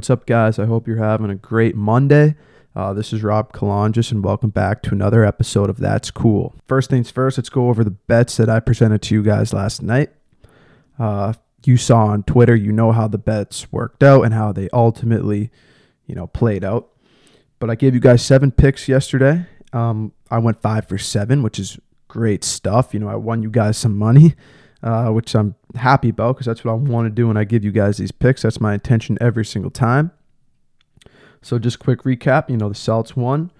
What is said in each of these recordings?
What's up, guys? I hope you're having a great Monday. Uh, this is Rob Kalonjis, and welcome back to another episode of That's Cool. First things first, let's go over the bets that I presented to you guys last night. Uh, you saw on Twitter, you know how the bets worked out and how they ultimately, you know, played out. But I gave you guys seven picks yesterday. Um, I went five for seven, which is great stuff. You know, I won you guys some money uh, which I'm happy about because that's what I want to do when I give you guys these picks. That's my intention every single time. So just quick recap. You know, the Celtics won,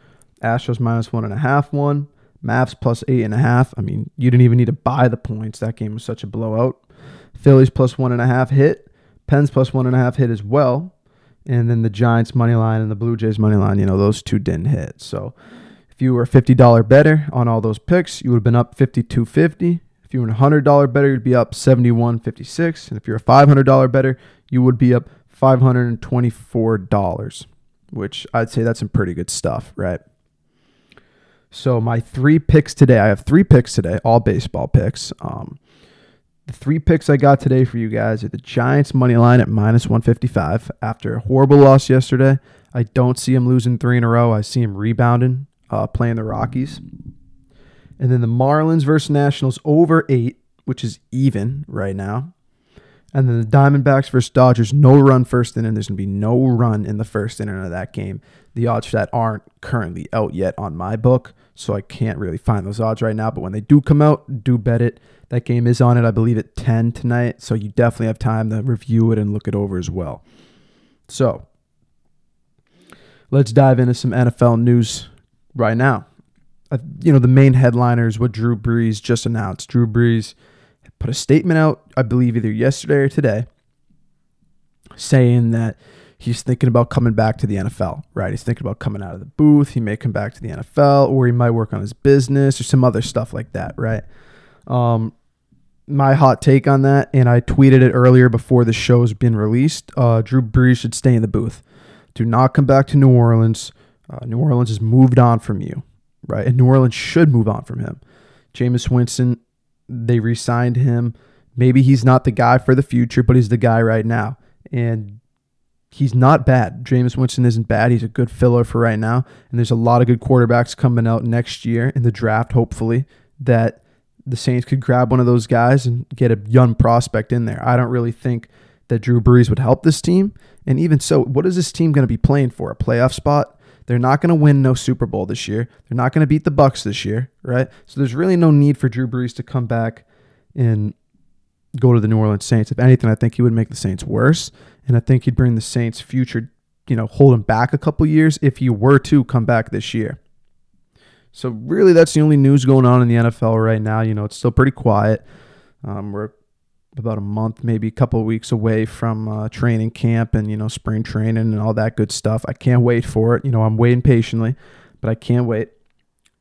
Astros minus one and a half won, Mavs plus eight and a half. I mean, you didn't even need to buy the points. That game was such a blowout. Phillies plus one and a half hit, Pens plus one and a half hit as well, and then the Giants money line and the Blue Jays money line. You know, those two didn't hit. So if you were fifty dollar better on all those picks, you would have been up fifty two fifty. If you were a $100 better, you'd be up 71.56. And if you're a $500 better, you would be up $524, which I'd say that's some pretty good stuff, right? So my three picks today, I have three picks today, all baseball picks. Um, the three picks I got today for you guys are the Giants money line at minus 155 after a horrible loss yesterday. I don't see them losing three in a row. I see them rebounding, uh, playing the Rockies. And then the Marlins versus Nationals over eight, which is even right now. And then the Diamondbacks versus Dodgers, no run first inning. There's going to be no run in the first inning of that game. The odds for that aren't currently out yet on my book, so I can't really find those odds right now. But when they do come out, do bet it. That game is on it, I believe, at 10 tonight, so you definitely have time to review it and look it over as well. So let's dive into some NFL news right now uh, you know, the main headliners what Drew Brees just announced. Drew Brees put a statement out, I believe, either yesterday or today, saying that he's thinking about coming back to the NFL, right? He's thinking about coming out of the booth. He may come back to the NFL or he might work on his business or some other stuff like that, right? Um, my hot take on that, and I tweeted it earlier before the show's been released. Uh, Drew Brees should stay in the booth. Do not come back to New Orleans. Uh, New Orleans has moved on from you right? And New Orleans should move on from him. Jameis Winston, they re signed him. Maybe he's not the guy for the future, but he's the guy right now. And he's not bad. Jameis Winston isn't bad. He's a good filler for right now. And there's a lot of good quarterbacks coming out next year in the draft, hopefully, that the Saints could grab one of those guys and get a young prospect in there. I don't really think that Drew Brees would help this team. And even so, what is this team going to be playing for? A playoff spot? They're not going to win no Super Bowl this year. They're not going to beat the Bucs this year, right? So there's really no need for Drew Brees to come back and go to the New Orleans Saints. If anything, I think he would make the Saints worse, and I think he'd bring the Saints' future, you know, hold him back a couple years if he were to come back this year. So really, that's the only news going on in the NFL right now. You know, it's still pretty quiet. Um, we're about a month, maybe a couple of weeks away from uh, training camp and you know spring training and all that good stuff. I can't wait for it. You know, I'm waiting patiently, but I can't wait.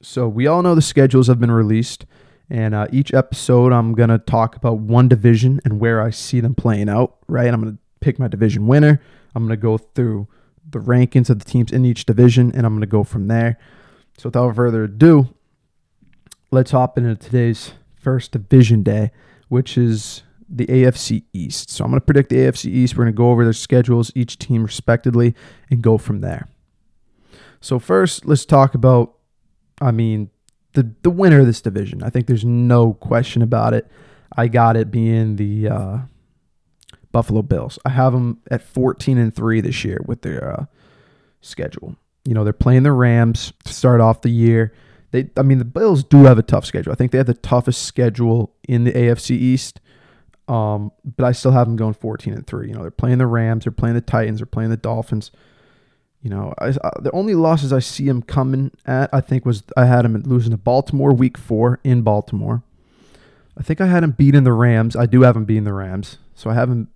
So we all know the schedules have been released, and uh, each episode I'm gonna talk about one division and where I see them playing out. Right, I'm gonna pick my division winner. I'm gonna go through the rankings of the teams in each division, and I'm gonna go from there. So without further ado, let's hop into today's first division day, which is the AFC East. So I'm going to predict the AFC East. We're going to go over their schedules, each team respectively, and go from there. So first, let's talk about, I mean, the the winner of this division. I think there's no question about it. I got it being the uh, Buffalo Bills. I have them at 14 and three this year with their uh, schedule. You know, they're playing the Rams to start off the year. They, I mean, the Bills do have a tough schedule. I think they have the toughest schedule in the AFC East. Um, but I still have them going 14 and three. You know, they're playing the Rams, they're playing the Titans, they're playing the Dolphins. You know, I, I, the only losses I see them coming at, I think, was I had them losing to Baltimore week four in Baltimore. I think I had them beating the Rams. I do have them beating the Rams, so I have them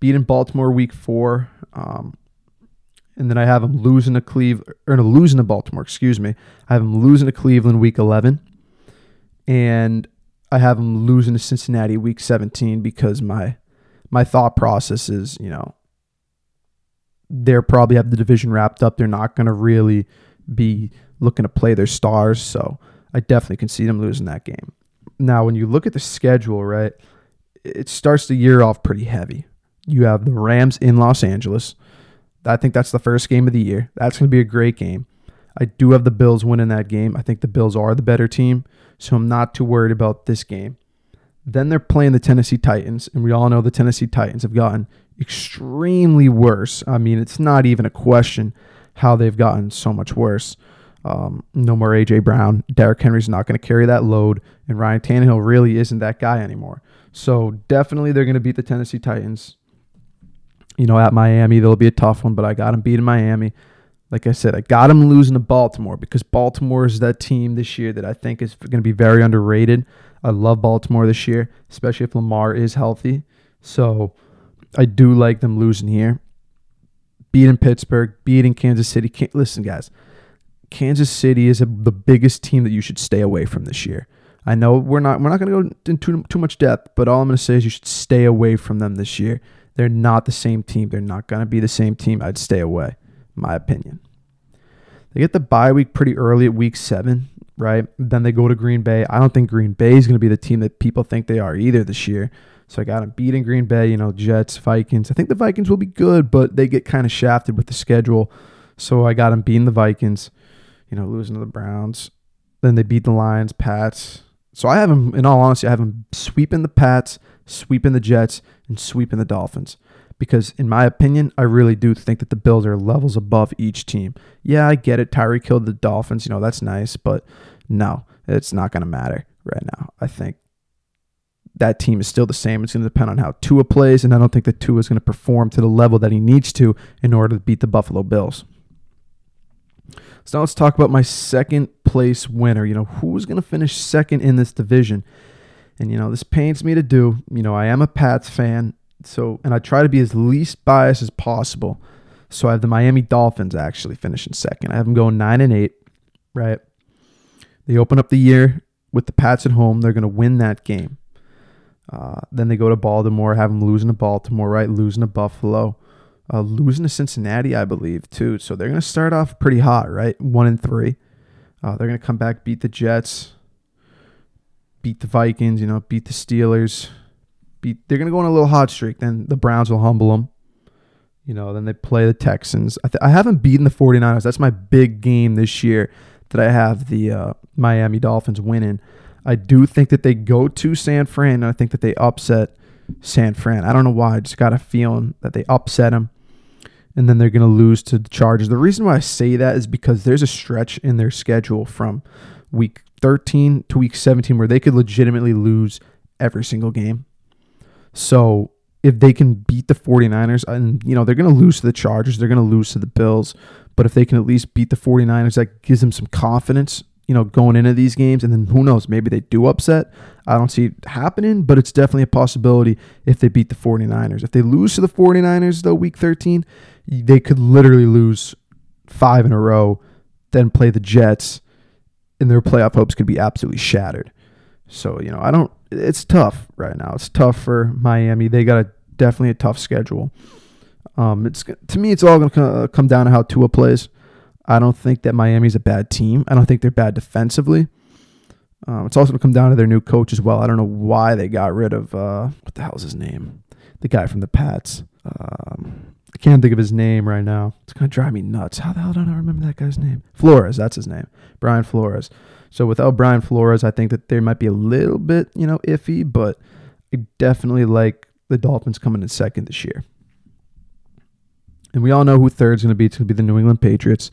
beating Baltimore week four. Um, and then I have them losing to Cleveland or no, losing to Baltimore. Excuse me. I have them losing to Cleveland week 11, and I have them losing to Cincinnati week 17 because my my thought process is, you know, they're probably have the division wrapped up. They're not going to really be looking to play their stars, so I definitely can see them losing that game. Now, when you look at the schedule, right, it starts the year off pretty heavy. You have the Rams in Los Angeles. I think that's the first game of the year. That's going to be a great game. I do have the Bills winning that game. I think the Bills are the better team, so I'm not too worried about this game. Then they're playing the Tennessee Titans, and we all know the Tennessee Titans have gotten extremely worse. I mean, it's not even a question how they've gotten so much worse. Um, no more AJ Brown. Derrick Henry's not going to carry that load, and Ryan Tannehill really isn't that guy anymore. So definitely they're going to beat the Tennessee Titans. You know, at Miami, there'll be a tough one, but I got them beating Miami. Like I said, I got them losing to Baltimore because Baltimore is that team this year that I think is going to be very underrated. I love Baltimore this year, especially if Lamar is healthy. So I do like them losing here. Beating Pittsburgh, beating Kansas City. Listen, guys, Kansas City is a, the biggest team that you should stay away from this year. I know we're not we're not going to go into too much depth, but all I'm going to say is you should stay away from them this year. They're not the same team. They're not going to be the same team. I'd stay away, my opinion. They get the bye week pretty early at week seven, right? Then they go to Green Bay. I don't think Green Bay is going to be the team that people think they are either this year. So I got them beating Green Bay, you know, Jets, Vikings. I think the Vikings will be good, but they get kind of shafted with the schedule. So I got them beating the Vikings, you know, losing to the Browns. Then they beat the Lions, Pats. So I have them, in all honesty, I have them sweeping the Pats, sweeping the Jets, and sweeping the Dolphins. Because in my opinion, I really do think that the Bills are levels above each team. Yeah, I get it. Tyreek killed the Dolphins. You know, that's nice, but no, it's not going to matter right now. I think that team is still the same. It's going to depend on how Tua plays, and I don't think that Tua is going to perform to the level that he needs to in order to beat the Buffalo Bills. So now let's talk about my second place winner. You know, who's going to finish second in this division? And, you know, this pains me to do. You know, I am a Pats fan, so, and I try to be as least biased as possible. So I have the Miami Dolphins actually finishing second. I have them going nine and eight, right? They open up the year with the Pats at home. They're going to win that game. Uh, then they go to Baltimore, have them losing to Baltimore, right? Losing to Buffalo, uh, losing to Cincinnati, I believe, too. So they're going to start off pretty hot, right? One and three. Uh, they're going to come back, beat the Jets, beat the Vikings, you know, beat the Steelers. Beat, they're going to go on a little hot streak. Then the Browns will humble them. You know, then they play the Texans. I, th- I haven't beaten the 49ers. That's my big game this year that I have the uh, Miami Dolphins winning. I do think that they go to San Fran, and I think that they upset San Fran. I don't know why. I just got a feeling that they upset them, and then they're going to lose to the Chargers. The reason why I say that is because there's a stretch in their schedule from week 13 to week 17 where they could legitimately lose every single game. So if they can beat the 49ers, and you know, they're going to lose to the Chargers, they're going to lose to the Bills, but if they can at least beat the 49ers, that gives them some confidence you know, going into these games. And then who knows, maybe they do upset. I don't see it happening, but it's definitely a possibility if they beat the 49ers. If they lose to the 49ers, though, week 13, they could literally lose five in a row, then play the Jets, and their playoff hopes could be absolutely shattered. So, you know, I don't, it's tough right now. It's tough for Miami. They got a definitely a tough schedule. Um, it's to me, it's all going to come down to how Tua plays. I don't think that Miami's a bad team. I don't think they're bad defensively. Um, it's also going to come down to their new coach as well. I don't know why they got rid of uh, what the hell is his name? The guy from the Pats. Um, I can't think of his name right now. It's to drive me nuts. How the hell don't I remember that guy's name? Flores, that's his name. Brian Flores. So without Brian Flores, I think that there might be a little bit, you know, iffy, but I definitely like the Dolphins coming in second this year. And we all know who third's to be. It's to be the New England Patriots.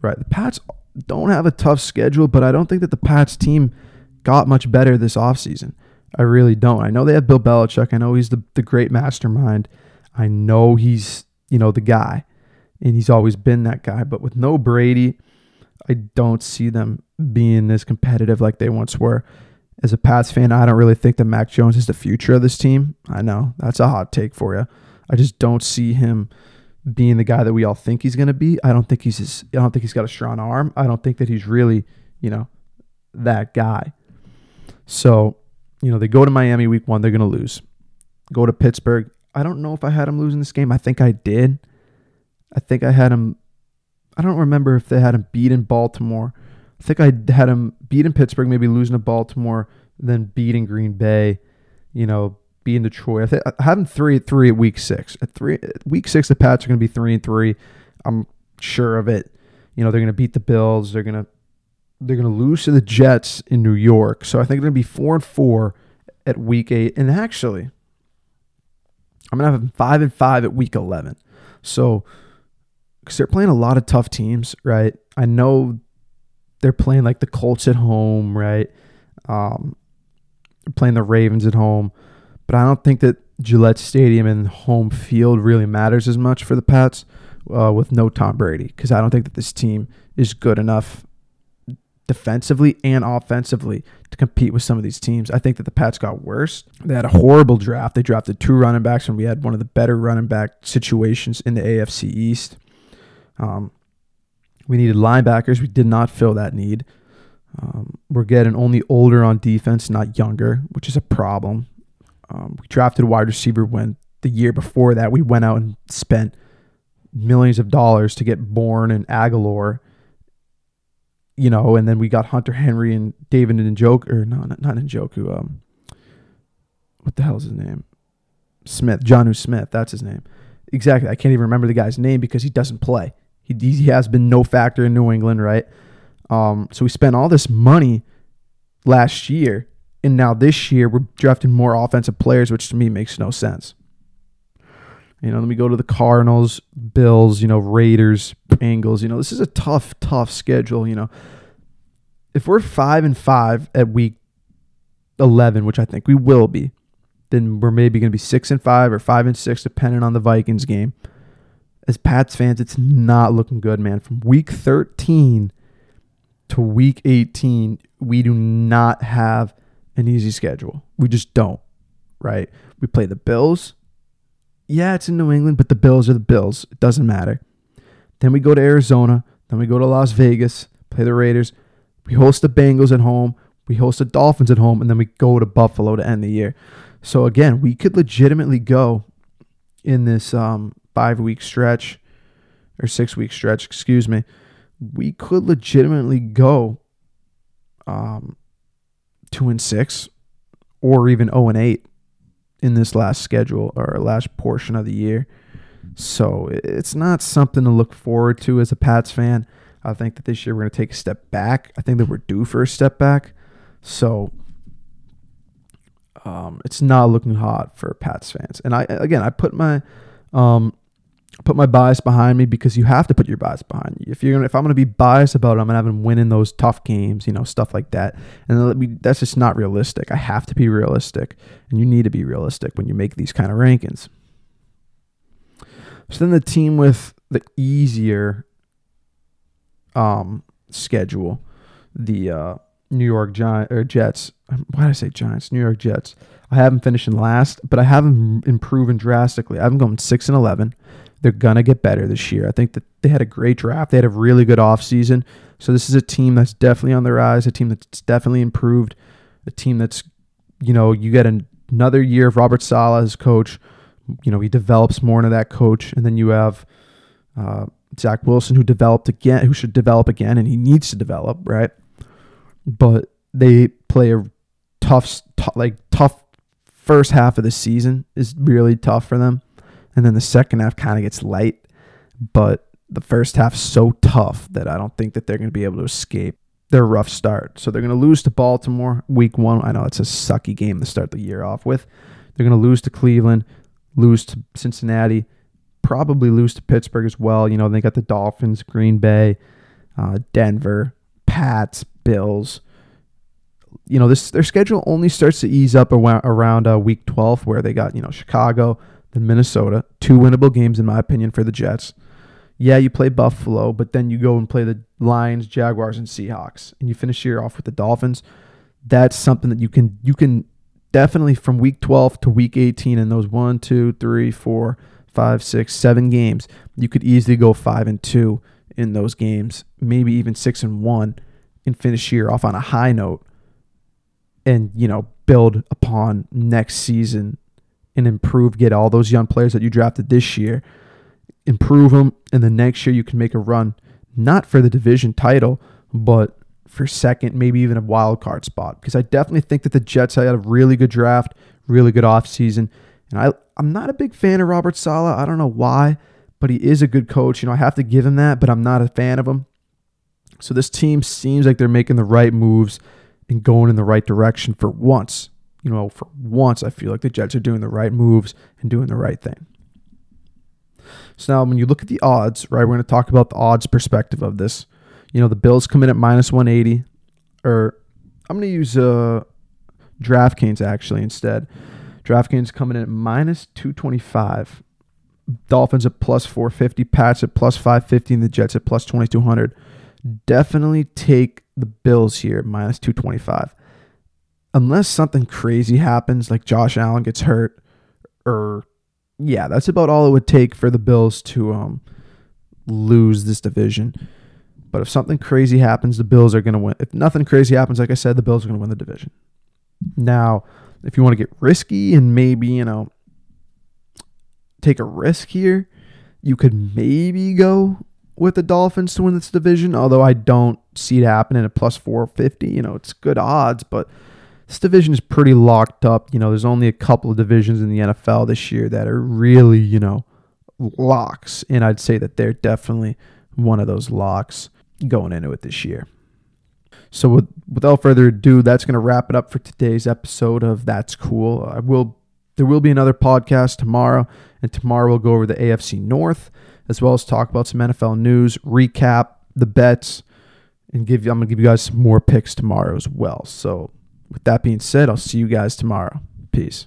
Right. The Pats don't have a tough schedule, but I don't think that the Pats team got much better this offseason. I really don't. I know they have Bill Belichick. I know he's the, the great mastermind. I know he's, you know, the guy. And he's always been that guy. But with no Brady, I don't see them being as competitive like they once were. As a Pats fan, I don't really think that Mac Jones is the future of this team. I know that's a hot take for you. I just don't see him being the guy that we all think he's going to be. I don't think he's I don't think he's got a strong arm. I don't think that he's really, you know, that guy. So, you know, they go to Miami week 1, they're going to lose. Go to Pittsburgh. I don't know if I had him losing this game. I think I did. I think I had him I don't remember if they had him beat in Baltimore. I think I had him beat in Pittsburgh, maybe losing to Baltimore, then beating Green Bay, you know, be in Detroit. I, think, I them three at three at week six. At three week six, the Pats are going to be three and three. I'm sure of it. You know they're going to beat the Bills. They're going to they're going to lose to the Jets in New York. So I think they're going to be four and four at week eight. And actually, I'm to have them five and five at week eleven. So because they're playing a lot of tough teams, right? I know they're playing like the Colts at home, right? Um, they're playing the Ravens at home, but I don't think that Gillette Stadium and home field really matters as much for the Pats uh, with no Tom Brady because I don't think that this team is good enough defensively and offensively to compete with some of these teams. I think that the Pats got worse. They had a horrible draft. They drafted two running backs, and we had one of the better running back situations in the AFC East. Um, we needed linebackers. We did not fill that need. Um, we're getting only older on defense, not younger, which is a problem. Um, we drafted a wide receiver when the year before that we went out and spent millions of dollars to get Bourne and Agholor, you know, and then we got Hunter Henry and David Njoku, or no, not, not Njoku. Um, what the hell is his name? Smith, Jonnu Smith. That's his name. Exactly. I can't even remember the guy's name because he doesn't play. He, he has been no factor in New England, right? Um, so we spent all this money last year, and now this year we're drafting more offensive players, which to me makes no sense. You know, let me go to the Cardinals, Bills, you know, Raiders, Bengals. You know, this is a tough, tough schedule. You know, if we're five and five at week eleven, which I think we will be, then we're maybe going to be six and five or five and six, depending on the Vikings game as Pats fans, it's not looking good, man. From week 13 to week 18, we do not have an easy schedule. We just don't, right? We play the Bills. Yeah, it's in New England, but the Bills are the Bills. It doesn't matter. Then we go to Arizona. Then we go to Las Vegas, play the Raiders. We host the Bengals at home. We host the Dolphins at home. And then we go to Buffalo to end the year. So again, we could legitimately go in this um, five week stretch or six week stretch, excuse me, we could legitimately go um, two and six or even 0 and 8 in this last schedule or last portion of the year. So it's not something to look forward to as a Pats fan. I think that this year we're going to take a step back. I think that we're due for a step back. So um, it's not looking hot for Pats fans. And I again, I put my um, put my bias behind me because you have to put your bias behind you. If you're gonna, if I'm gonna be biased about it, I'm gonna have them win in those tough games, you know, stuff like that. And me, that's just not realistic. I have to be realistic, and you need to be realistic when you make these kind of rankings. So then the team with the easier um, schedule, the uh, New York Giant or Jets. Why did I say Giants? New York Jets. I have them finishing last, but I haven't improved drastically. I have them going six and eleven. They're gonna get better this year. I think that they had a great draft. They had a really good offseason. So this is a team that's definitely on the rise, a team that's definitely improved, a team that's, you know, you get another year of Robert Saleh as coach. You know, he develops more into that coach, and then you have uh, Zach Wilson who developed again, who should develop again, and he needs to develop, right? But they play a tough, t- like tough first half of the season is really tough for them and then the second half kind of gets light. But the first half's so tough that I don't think that they're going to be able to escape their rough start. So they're going to lose to Baltimore week one. I know it's a sucky game to start the year off with. They're going to lose to Cleveland, lose to Cincinnati, probably lose to Pittsburgh as well. You know, they got the Dolphins, Green Bay, uh, Denver, Pats, Bills. You know, this their schedule only starts to ease up around, uh, week 12, where they got, you know, Chicago, Minnesota. Two winnable games, in my opinion, for the Jets. Yeah, you play Buffalo, but then you go and play the Lions, Jaguars, and Seahawks, and you finish year off with the Dolphins. That's something that you can you can definitely from week 12 to week 18 in those one, two, three, four, five, six, seven games, you could easily go five and two in those games, maybe even six and one, and finish year off on a high note, and you know build upon next season and improve, get all those young players that you drafted this year, improve them, and the next year you can make a run, not for the division title, but for second, maybe even a wild card spot. Because I definitely think that the Jets had a really good draft, Really good offseason. And I, I'm not a big fan of Robert Saleh. I don't know why, but he is a good coach. You know, I have to give him that, but I'm not a fan of him. So this team seems like they're making the right moves and going in the right direction for once. You know, for once, I feel like the Jets are doing the right moves and doing the right thing. So now, when you look at the odds, right, we're going to talk about the odds perspective of this. You know, the Bills come in at minus 180, or I'm going to use uh, DraftKings actually instead. DraftKings coming in at minus 225. Dolphins at plus 450, Pats at plus 550, and the Jets at plus 2200. Definitely take the Bills here, minus 225. Unless something crazy happens, like Josh Allen gets hurt, or yeah, that's about all it would take for the Bills to um, lose this division. But if something crazy happens, the Bills are going to win. If nothing crazy happens, like I said, the Bills are going to win the division. Now, if you want to get risky and maybe, you know, take a risk here, you could maybe go with the Dolphins to win this division, although I don't see it happening at plus 450. You know, it's good odds, but this division is pretty locked up. You know, there's only a couple of divisions in the NFL this year that are really, you know, locks. And I'd say that they're definitely one of those locks going into it this year. So with, without further ado, that's going to wrap it up for today's episode of That's Cool. I will there will be another podcast tomorrow, and tomorrow we'll go over the AFC North as well as talk about some NFL news, recap the bets, and give you I'm gonna give you guys some more picks tomorrow as well. So with that being said, I'll see you guys tomorrow. Peace.